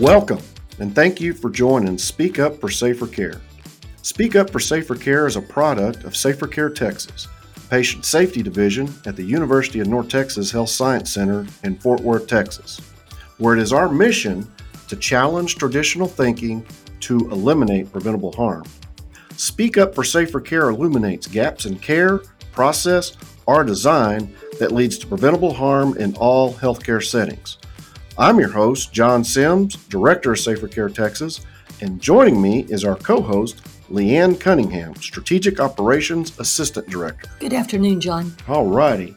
Welcome, and thank you for joining Speak Up for Safer Care. Speak Up for Safer Care is a product of Safer Care Texas, patient safety division at the University of North Texas Health Science Center in Fort Worth, Texas, where it is our mission to challenge traditional thinking to eliminate preventable harm. Speak Up for Safer Care illuminates gaps in care, process, or design that leads to preventable harm in all healthcare settings. I'm your host, John Sims, Director of Safer Care Texas, and joining me is our co host, Leanne Cunningham, Strategic Operations Assistant Director. Good afternoon, John. All righty.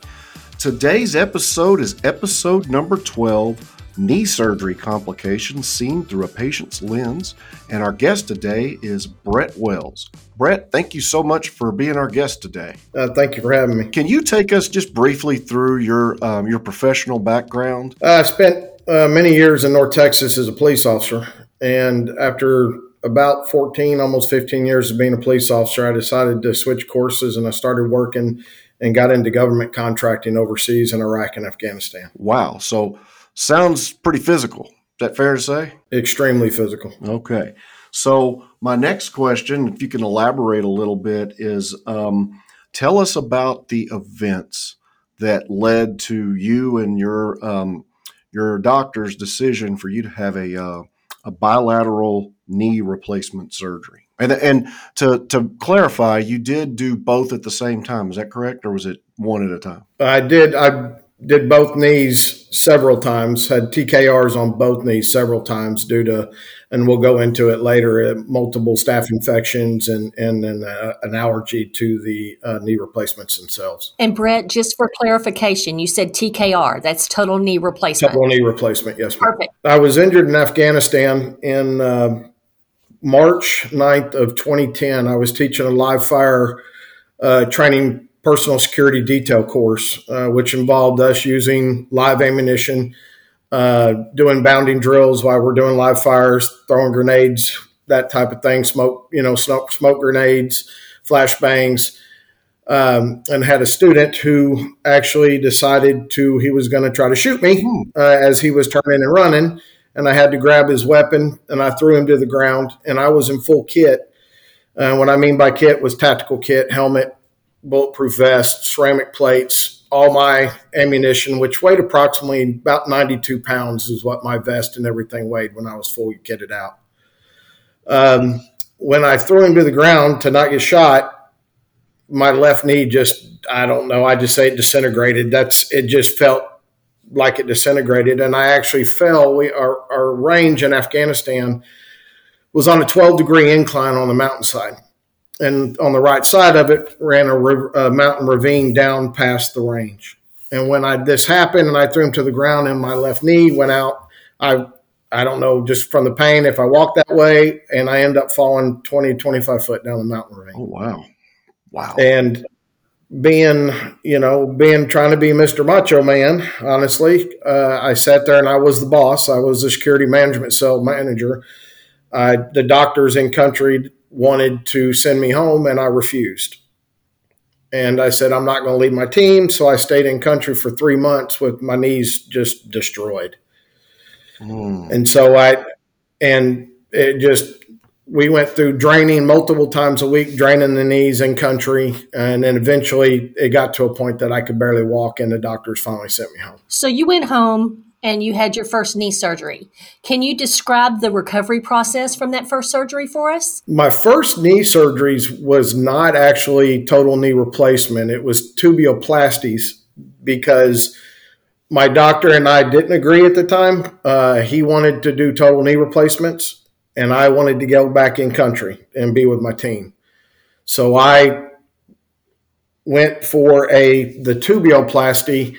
Today's episode is episode number 12 knee surgery complications seen through a patient's lens. And our guest today is Brett Wells. Brett, thank you so much for being our guest today. Uh, thank you for having me. Can you take us just briefly through your um, your professional background? Uh, I spent uh, many years in North Texas as a police officer, and after about 14, almost 15 years of being a police officer, I decided to switch courses and I started working and got into government contracting overseas in Iraq and Afghanistan. Wow. So Sounds pretty physical. Is that fair to say? Extremely physical. Okay. So, my next question, if you can elaborate a little bit, is um, tell us about the events that led to you and your um, your doctor's decision for you to have a uh, a bilateral knee replacement surgery. And and to to clarify, you did do both at the same time. Is that correct, or was it one at a time? I did. I did both knees several times, had TKRs on both knees several times due to, and we'll go into it later, uh, multiple staph infections and, and, uh, an allergy to the uh, knee replacements themselves. And Brett, just for clarification, you said TKR, that's total knee replacement. Total knee replacement, yes. Perfect. I was injured in Afghanistan in uh, March 9th of 2010. I was teaching a live fire uh, training personal security detail course, uh, which involved us using live ammunition, uh, doing bounding drills while we're doing live fires, throwing grenades, that type of thing, smoke, you know, smoke, smoke grenades, flashbangs. Um, and had a student who actually decided to he was going to try to shoot me hmm. uh, as he was turning and running, and I had to grab his weapon and I threw him to the ground. And I was in full kit. Uh, what I mean by kit was tactical kit, helmet, bulletproof vest, ceramic plates, all my ammunition, which weighed approximately about 92 pounds, is what my vest and everything weighed when I was fully kitted out. Um, when I threw him to the ground to not get shot, my left knee just, I don't know, I just say it disintegrated. That's, it just felt like it disintegrated. And I actually fell. We, our, our range in Afghanistan was on a 12 degree incline on the mountainside and on the right side of it ran a, river, a mountain ravine down past the range. And when I this happened and I threw him to the ground and my left knee went out, I I don't know just from the pain if I walked that way and I end up falling 20 25 foot down the mountain ravine. Oh wow. Wow. And being, you know, being trying to be Mr. Macho Man, honestly, uh, I sat there and I was the boss. I was the security management cell manager. I, the doctors in country wanted to send me home, and I refused. And I said, I'm not going to leave my team. So I stayed in country for three months with my knees just destroyed. Mm. And so I, and it just, we went through draining multiple times a week, draining the knees in country. And then eventually it got to a point that I could barely walk, and the doctors finally sent me home. So you went home and you had your first knee surgery. Can you describe the recovery process from that first surgery for us? My first knee surgeries was not actually total knee replacement, it was tibioplasties because my doctor and I didn't agree at the time. Uh, he wanted to do total knee replacements, and I wanted to go back in country and be with my team. So I went for a the tibioplasty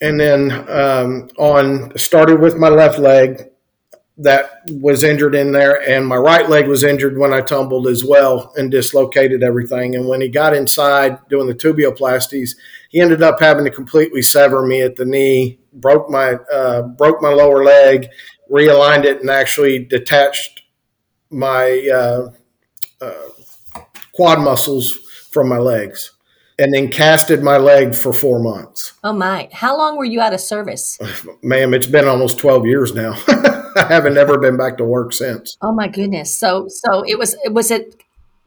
and then um, on started with my left leg that was injured in there and my right leg was injured when i tumbled as well and dislocated everything. And when he got inside doing the tibioplasties he ended up having to completely sever me at the knee broke my uh, broke my lower leg realigned it and actually detached my uh, uh, quad muscles from my legs and then casted my leg for four months. Oh my! How long were you out of service, ma'am? It's been almost twelve years now. I haven't ever been back to work since. Oh my goodness. So so it was was it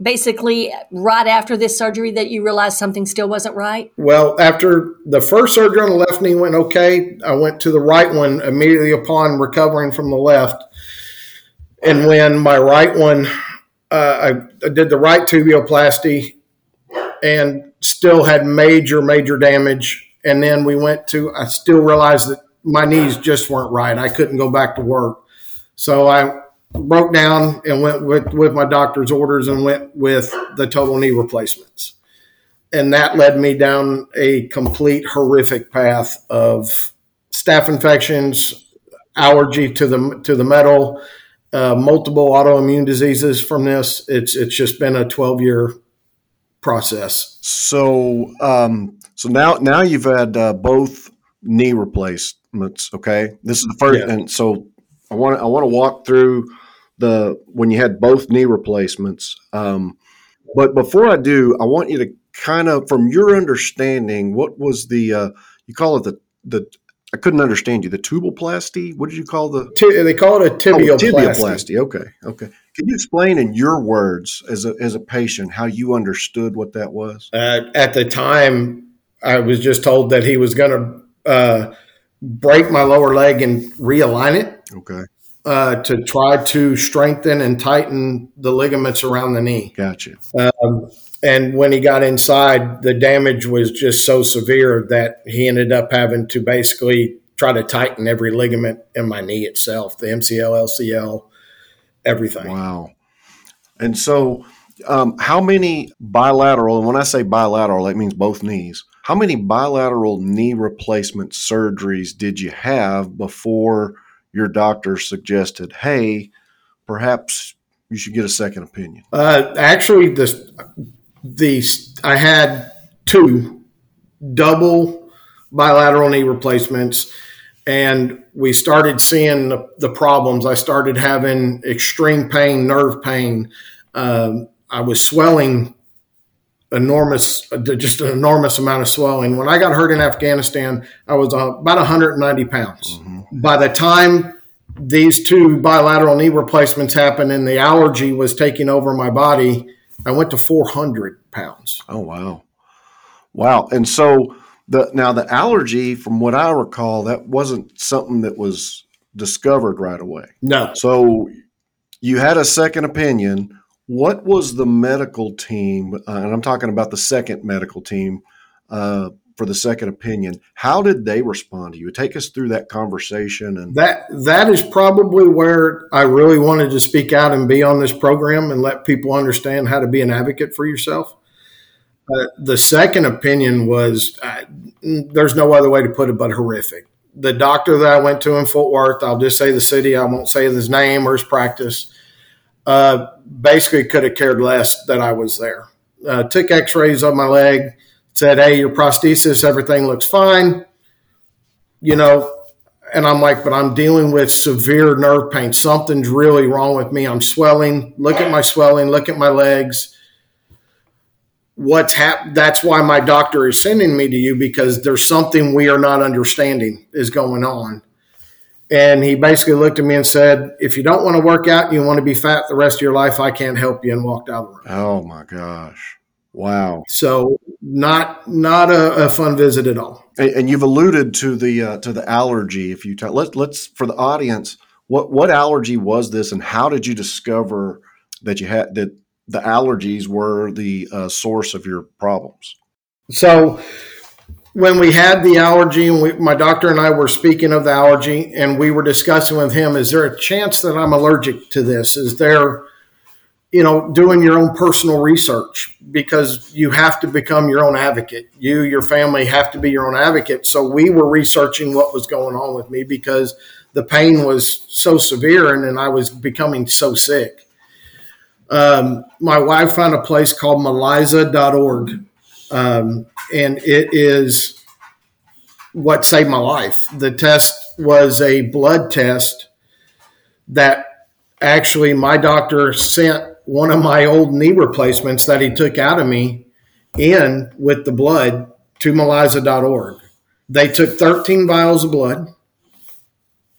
basically right after this surgery that you realized something still wasn't right? Well, after the first surgery on the left knee went okay, I went to the right one immediately upon recovering from the left. And when my right one, uh, I, I did the right tibioplasty and still had major, major damage. And then we went to, I still realized that my knees just weren't right. I couldn't go back to work. So I broke down and went with, with my doctor's orders and went with the total knee replacements. And that led me down a complete horrific path of staph infections, allergy to the to the metal, uh, multiple autoimmune diseases from this. It's it's just been a 12 year process. So um, so now now you've had uh, both knee replacements. Okay, this is the first, yeah. and so I want I want to walk through the when you had both knee replacements. Um, but before I do, I want you to kind of, from your understanding, what was the uh, you call it the the I couldn't understand you. The tuboplasty. What did you call the? T- they call it a tibioplasty. Oh, tibioplasty. Okay, okay. Can you explain in your words, as a as a patient, how you understood what that was? Uh, at the time, I was just told that he was going to uh, break my lower leg and realign it. Okay uh, to try to strengthen and tighten the ligaments around the knee. Gotcha. Um, and when he got inside, the damage was just so severe that he ended up having to basically try to tighten every ligament in my knee itself, the MCL, LCL, everything. Wow. And so, um, how many bilateral, and when I say bilateral, that means both knees, how many bilateral knee replacement surgeries did you have before your doctor suggested, hey, perhaps you should get a second opinion? Uh, actually, the, the I had two double bilateral knee replacements, and we started seeing the, the problems. I started having extreme pain, nerve pain. Um, I was swelling enormous, just an enormous amount of swelling. When I got hurt in Afghanistan, I was uh, about 190 pounds. Mm-hmm. By the time these two bilateral knee replacements happened and the allergy was taking over my body, I went to 400 pounds. Oh, wow. Wow. And so the now the allergy, from what I recall, that wasn't something that was discovered right away. No. So you had a second opinion what was the medical team, uh, and I'm talking about the second medical team uh, for the second opinion? How did they respond to you? Take us through that conversation. And that that is probably where I really wanted to speak out and be on this program and let people understand how to be an advocate for yourself. Uh, the second opinion was uh, there's no other way to put it but horrific. The doctor that I went to in Fort Worth, I'll just say the city, I won't say his name or his practice uh, basically could have cared less that I was there. Uh, took x rays of my leg, said, Hey, your prosthesis, everything looks fine. You know, and I'm like, but I'm dealing with severe nerve pain. Something's really wrong with me. I'm swelling. Look at my swelling. Look at my legs. What's hap- That's why my doctor is sending me to you because there's something we are not understanding is going on. And he basically looked at me and said, If you don't want to work out and you want to be fat the rest of your life, I can't help you, and walked out of the room. Oh my gosh. Wow. So not not a, a fun visit at all. And, and you've alluded to the uh, to the allergy. If you talk, let, let's for the audience, what what allergy was this, and how did you discover that you had that the allergies were the uh, source of your problems? So when we had the allergy, and we, my doctor and I were speaking of the allergy, and we were discussing with him, is there a chance that I'm allergic to this? Is there, you know, doing your own personal research because you have to become your own advocate. You, your family have to be your own advocate. So we were researching what was going on with me because the pain was so severe and, and I was becoming so sick. Um, my wife found a place called Melisa.org um, and it is what saved my life. The test was a blood test that actually my doctor sent one of my old knee replacements that he took out of me in with the blood to Melisa.org. They took 13 vials of blood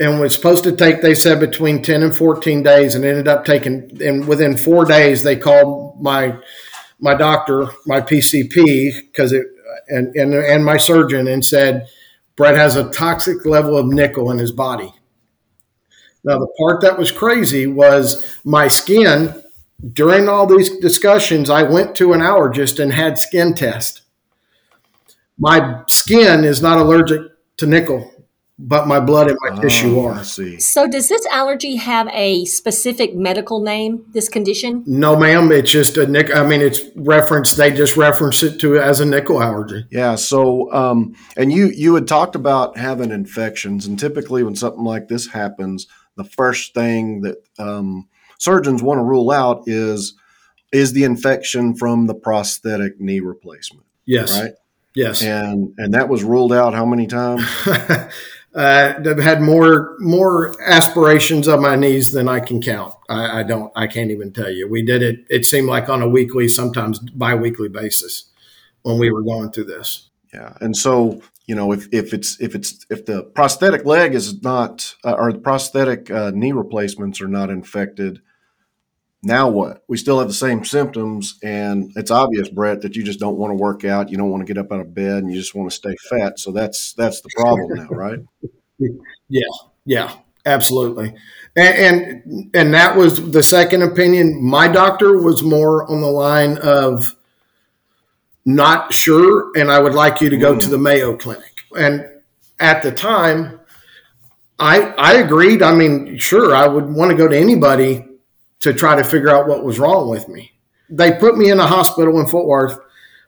and was supposed to take, they said, between 10 and 14 days and ended up taking, and within four days, they called my, my doctor, my PCP, because it, and, and, and my surgeon and said, Brett has a toxic level of nickel in his body. Now, the part that was crazy was my skin. During all these discussions, I went to an allergist and had skin test. My skin is not allergic to nickel but my blood and my oh, tissue are. I see. So, does this allergy have a specific medical name? This condition? No, ma'am. It's just a nickel. I mean, it's referenced. They just reference it to as a nickel allergy. Yeah. So, um, and you you had talked about having infections, and typically when something like this happens, the first thing that um, surgeons want to rule out is is the infection from the prosthetic knee replacement. Yes. Right. Yes. And and that was ruled out how many times? uh, I've had more more aspirations of my knees than I can count. I, I, don't. I can't even tell you. We did it. It seemed like on a weekly, sometimes biweekly basis when we were going through this. Yeah, and so you know, if, if it's if it's if the prosthetic leg is not uh, or the prosthetic uh, knee replacements are not infected, now what? We still have the same symptoms, and it's obvious, Brett, that you just don't want to work out. You don't want to get up out of bed, and you just want to stay fat. So that's that's the problem now, right? Yeah, yeah, absolutely. And, and and that was the second opinion. My doctor was more on the line of not sure, and I would like you to go mm. to the Mayo Clinic. And at the time, I I agreed. I mean, sure, I would want to go to anybody to try to figure out what was wrong with me. They put me in a hospital in Fort Worth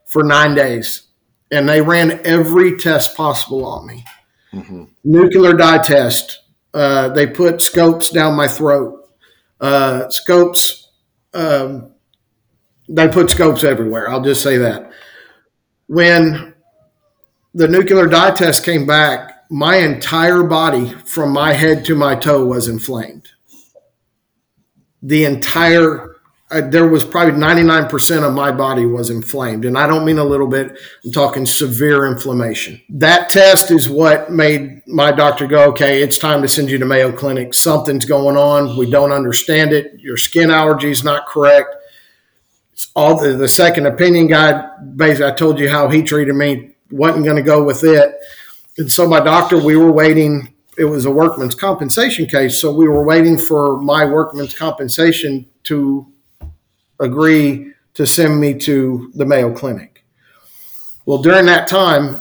for nine days and they ran every test possible on me. Mm-hmm. Nuclear dye test. Uh, they put scopes down my throat. Uh, scopes. Um, they put scopes everywhere. I'll just say that. When the nuclear dye test came back, my entire body from my head to my toe was inflamed the entire uh, there was probably 99% of my body was inflamed. And i don't mean a little bit i'm talking severe inflammation. That test is what made my doctor go okay it's time to send you to mayo clinic. Something's going on. We don't understand it. Your skin allergy is not correct. It's all the, the second opinion guy basically i told you how he treated me wasn't going to go with it. And so my doctor we were waiting it was a workman's compensation case, so we were waiting for my workman's compensation to agree to send me to the Mayo Clinic. Well, during that time,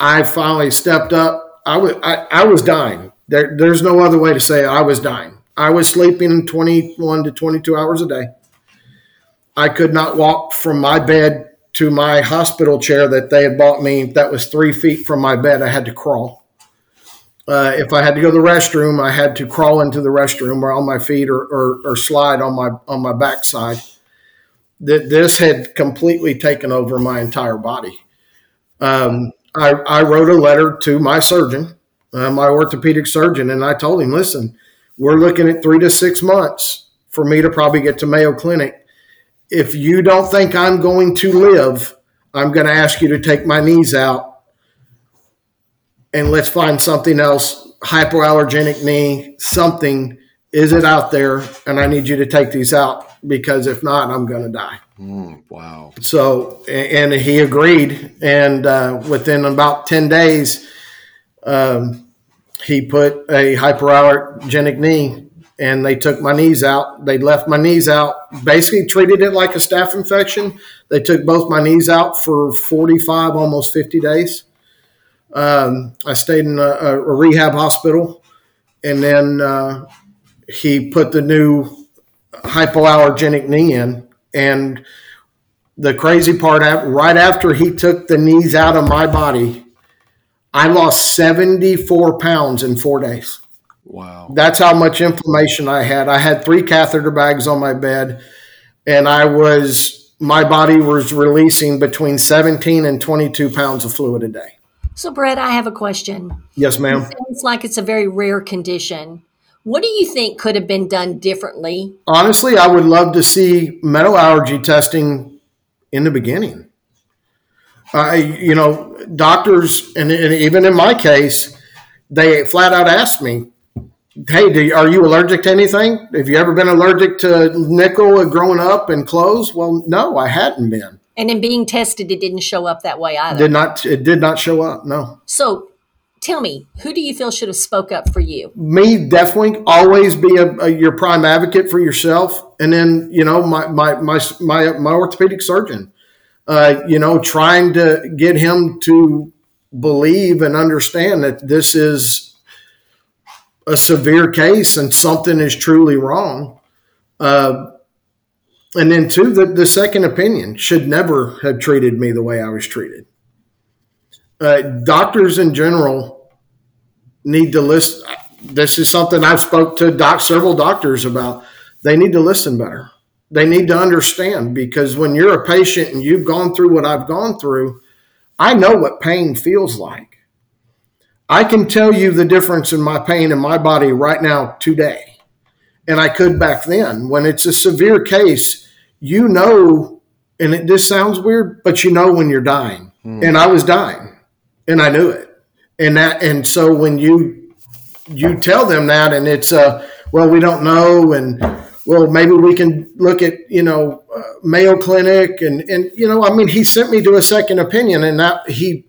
I finally stepped up. I was I, I was dying. There, there's no other way to say it. I was dying. I was sleeping 21 to 22 hours a day. I could not walk from my bed to my hospital chair that they had bought me. That was three feet from my bed. I had to crawl. Uh, if I had to go to the restroom, I had to crawl into the restroom or on my feet or, or, or slide on my on my backside. That this had completely taken over my entire body. Um, I, I, wrote a letter to my surgeon, uh, my orthopedic surgeon, and I told him, "Listen, we're looking at three to six months for me to probably get to Mayo Clinic. If you don't think I'm going to live, I'm going to ask you to take my knees out and let's find something else hypoallergenic knee something is it out there? And i need you to take these out because if not i'm going to die. Mm, wow. So and he agreed and uh, within about 10 days um, he put a hypoallergenic knee and they took my knees out. They left my knees out basically treated it like a staph infection. They took both my knees out for 45 almost 50 days um, I stayed in a, a, rehab hospital, and then uh, he put the new hypoallergenic knee in. And the crazy part, right after he took the knees out of my body, I lost 74 pounds in four days. Wow. That's how much inflammation I had. I had three catheter bags on my bed, and I was, my body was releasing between 17 and 22 pounds of fluid a day. So, Brett, I have a question. Yes, ma'am. It sounds like it's a very rare condition. What do you think could have been done differently? Honestly, I would love to see metal allergy testing in the beginning. I, you know, doctors, and, and even in my case, they flat out asked me, hey, do, are you allergic to anything? Have you ever been allergic to nickel growing up and clothes? Well, no, I hadn't been. And in being tested, it didn't show up that way either. Did not. It did not show up. No. So, tell me, who do you feel should have spoke up for you? Me, definitely. Always be a, a, your prime advocate for yourself, and then you know my my my my, my orthopedic surgeon. Uh, you know, trying to get him to believe and understand that this is a severe case and something is truly wrong. Uh, and then, two, the, the second opinion should never have treated me the way I was treated. Uh, doctors in general need to listen. This is something I've spoke to doc, several doctors about. They need to listen better. They need to understand because when you're a patient and you've gone through what I've gone through, I know what pain feels like. I can tell you the difference in my pain in my body right now today. And I could back then. When it's a severe case, you know, and it just sounds weird, but you know when you're dying. Hmm. And I was dying and I knew it. And that, and so when you, you tell them that and it's, uh, well, we don't know. And, well, maybe we can look at, you know, uh, Mayo Clinic. And, and, you know, I mean, he sent me to a second opinion and that he,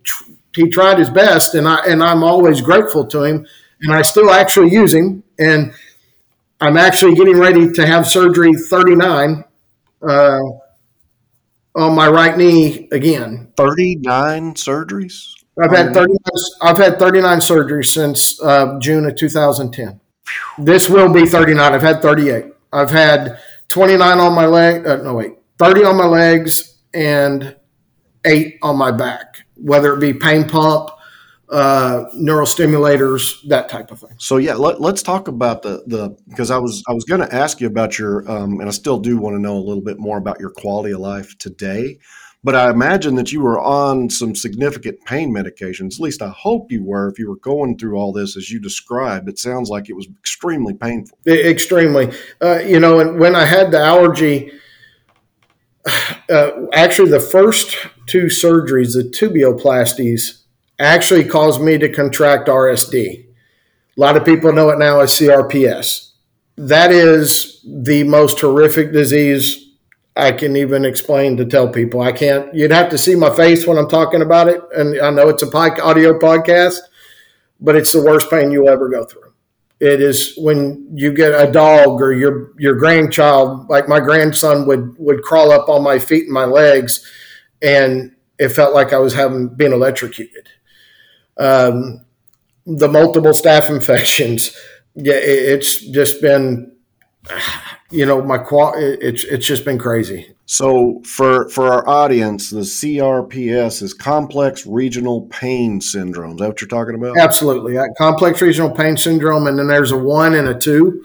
he tried his best. And I, and I'm always grateful to him. And I still actually use him. And I'm actually getting ready to have surgery 39 uh, on my right knee again. 39 surgeries? I've had 39, I've had 39 surgeries since uh, June of 2010. This will be 39. I've had 38. I've had 29 on my leg. Uh, no, wait, 30 on my legs and eight on my back, whether it be pain pump, uh, neurostimulators, that type of thing. So yeah, let, us talk about the the because I was I was going to ask you about your um, and I still do want to know a little bit more about your quality of life today. But I imagine that you were on some significant pain medications. At least I hope you were. If you were going through all this as you described, it sounds like it was extremely painful. Extremely, uh, you know. And when I had the allergy, uh, actually the first two surgeries, the tibioplasties actually caused me to contract RSD. A lot of people know it now as CRPS. That is the most horrific disease I can even explain to tell people. I can't, you'd have to see my face when I'm talking about it. And I know it's a audio podcast, but it's the worst pain you'll ever go through. It is when you get a dog or your your grandchild, like my grandson would would crawl up on my feet and my legs, and it felt like I was having been electrocuted um, the multiple staph infections. Yeah, it's just been, you know, my qual. It's it's just been crazy. So for for our audience, the CRPS is complex regional pain syndrome. Is that what you're talking about? Absolutely, complex regional pain syndrome, and then there's a one and a two.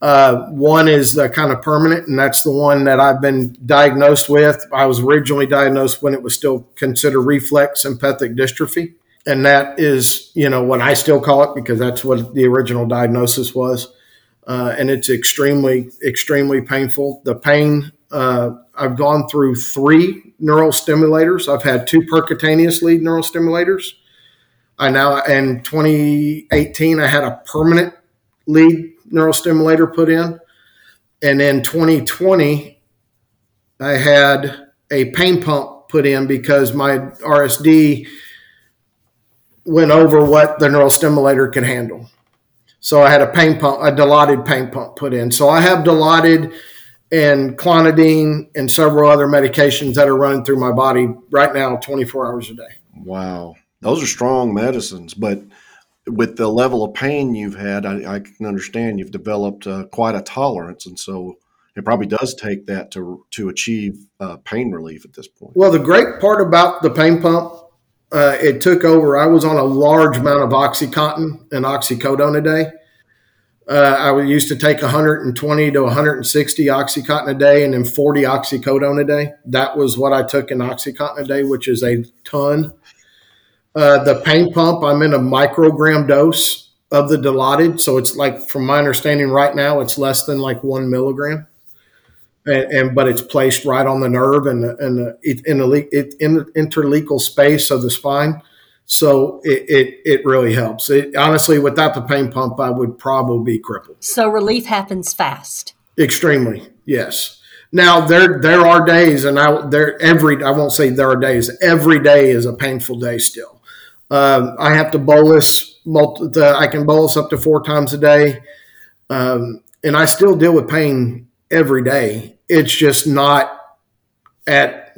Uh, one is the kind of permanent, and that's the one that I've been diagnosed with. I was originally diagnosed when it was still considered reflex sympathetic dystrophy and that is you know what I still call it because that's what the original diagnosis was, uh, and it's extremely extremely painful. The pain uh, I've gone through three neural stimulators. I've had two percutaneous lead neural stimulators. I now in 2018 I had a permanent lead neural stimulator put in, and in 2020 I had a pain pump put in because my RSD went over what the neural stimulator could handle. So I had a pain pump, a Dilaudid pain pump put in. So I have Dilaudid and clonidine and several other medications that are running through my body right now 24 hours a day. Wow. Those are strong medicines, but with the level of pain you've had, I, I can understand you've developed uh, quite a tolerance. And so it probably does take that to, to achieve uh, pain relief at this point. Well, the great part about the pain pump uh, it took over. I was on a large amount of OxyContin and oxycodone a day. Uh, I used to take 120 to 160 OxyContin a day and then 40 oxycodone a day. That was what I took in OxyContin a day, which is a ton. Uh, the pain pump, I'm in a microgram dose of the Dilaudid. So it's like, from my understanding right now, it's less than like one milligram and, and, but it's placed right on the nerve and and the, in the in the intrathecal space of the spine. So it, it, it really helps. It, honestly, without the pain pump, I would probably be crippled. So relief happens fast. Extremely, yes. Now there there are days, and I there every I won't say there are days. Every day is a painful day still. Um, I have to bolus. Multi, the, I can bolus up to four times a day, um, and I still deal with pain every day. It's just not at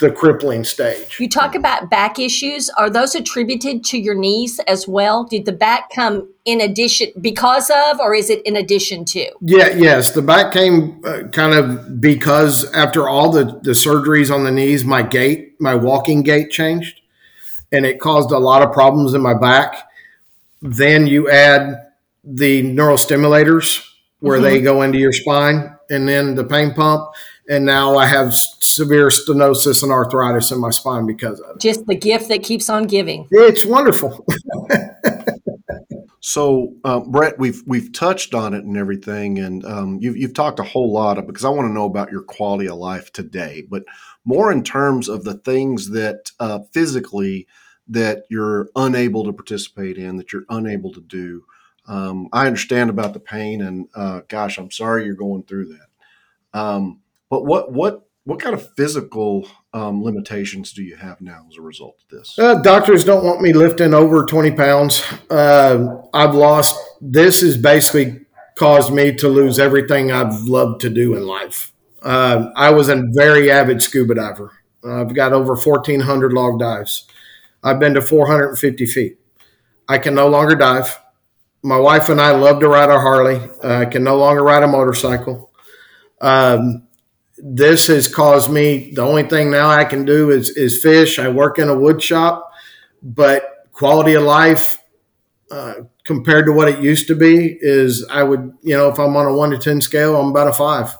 the crippling stage. You talk about back issues. Are those attributed to your knees as well? Did the back come in addition because of, or is it in addition to? Yeah, yes. The back came uh, kind of because after all the, the surgeries on the knees, my gait, my walking gait changed and it caused a lot of problems in my back. Then you add the neurostimulators where mm-hmm. they go into your spine and then the pain pump and now I have severe stenosis and arthritis in my spine because of it. Just the gift that keeps on giving. It's wonderful. so, uh, Brett, we've we've touched on it and everything, and um, you've you've talked a whole lot of because I want to know about your quality of life today, but more in terms of the things that uh, physically that you're unable to participate in, that you're unable to do. Um, I understand about the pain, and uh, gosh, I'm sorry you're going through that. Um, but what what what kind of physical um, limitations do you have now as a result of this? Uh, doctors don't want me lifting over 20 pounds. Uh, I've lost, this has basically caused me to lose everything I've loved to do in life. Uh, I was a very avid scuba diver. I've got over 1,400 log dives. I've been to 450 feet. I can no longer dive. My wife and I love to ride our Harley. I can no longer ride a motorcycle. Um, this has caused me the only thing now I can do is is fish. I work in a wood shop, but quality of life uh, compared to what it used to be is I would you know if I'm on a one to ten scale I'm about a five.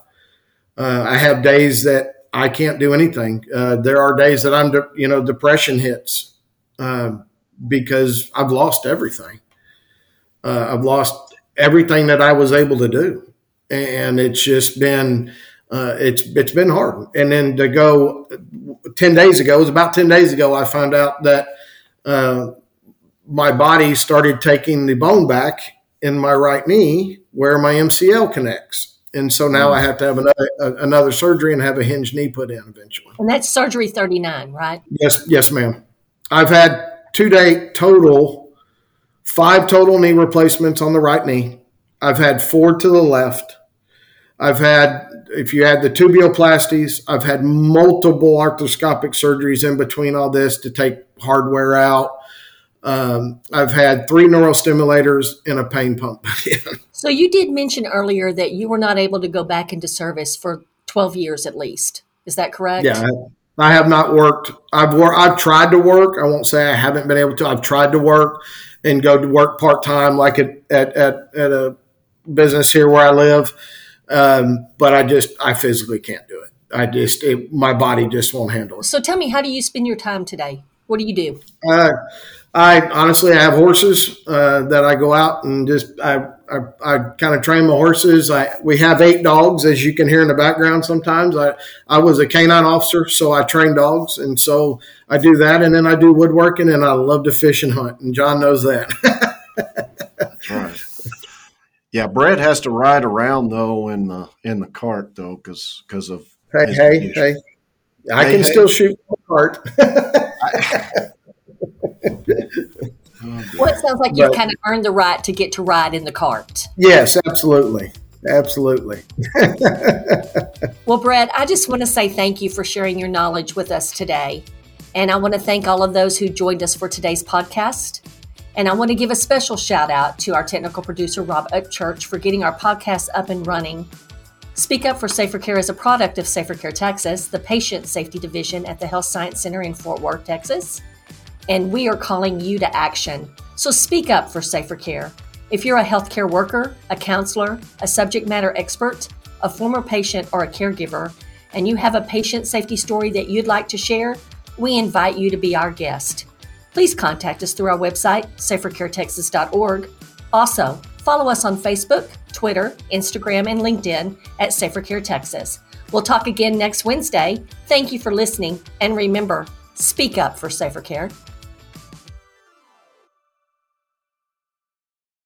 Uh, I have days that I can't do anything. Uh, there are days that I'm de- you know depression hits um, because I've lost everything. Uh, I've lost everything that I was able to do, and it's just been uh, it's it's been hard. And then to go ten days ago, it was about ten days ago, I found out that uh, my body started taking the bone back in my right knee where my MCL connects. And so now. I have to have another uh, another surgery and have a hinged knee put in eventually. And that's surgery 39, right? Yes, yes, ma'am. I've had two day total, five total knee replacements on the right knee. I've had four to the left. I've had if you add the tibioplasties, I've had multiple arthroscopic surgeries in between all this to take hardware out. Um, I've had three neurostimulators and a pain pump. so you did mention earlier that you were not able to go back into service for 12 years at least. Is that correct? Yeah, I, I have not worked. I've worked. I've tried to work. I won't say I haven't been able to. I've tried to work and go to work part time, like at, at at at a business here where I live um, but I just, I physically can't do it. I just, it, my body just won't handle it. So tell me, how do you spend your time today? What do you do? Uh, I honestly, I have horses uh, that I go out and just I I, I kind of train my horses. I we have eight dogs, as you can hear in the background. Sometimes I I was a canine officer, so I train dogs, and so I do that, and then I do woodworking, and I love to fish and hunt, and John knows that. Right. Yeah, Brett has to ride around though in the in the cart though because because of hey hey hey. I hey, can hey. still shoot the cart. Well, it sounds like you've kind of earned the right to get to ride in the cart. Yes, absolutely. Absolutely. well, Brett, I just want to say thank you for sharing your knowledge with us today. And I want to thank all of those who joined us for today's podcast. And I want to give a special shout out to our technical producer, Rob Upchurch, for getting our podcast up and running. Speak Up for Safer Care is a product of Safer Care Texas, the patient safety division at the Health Science Center in Fort Worth, Texas. And we are calling you to action. So speak up for safer care. If you're a healthcare worker, a counselor, a subject matter expert, a former patient, or a caregiver, and you have a patient safety story that you'd like to share, we invite you to be our guest please contact us through our website, safercaretexas.org. Also, follow us on Facebook, Twitter, Instagram, and LinkedIn at Safer Care Texas. We'll talk again next Wednesday. Thank you for listening, and remember, speak up for safer care.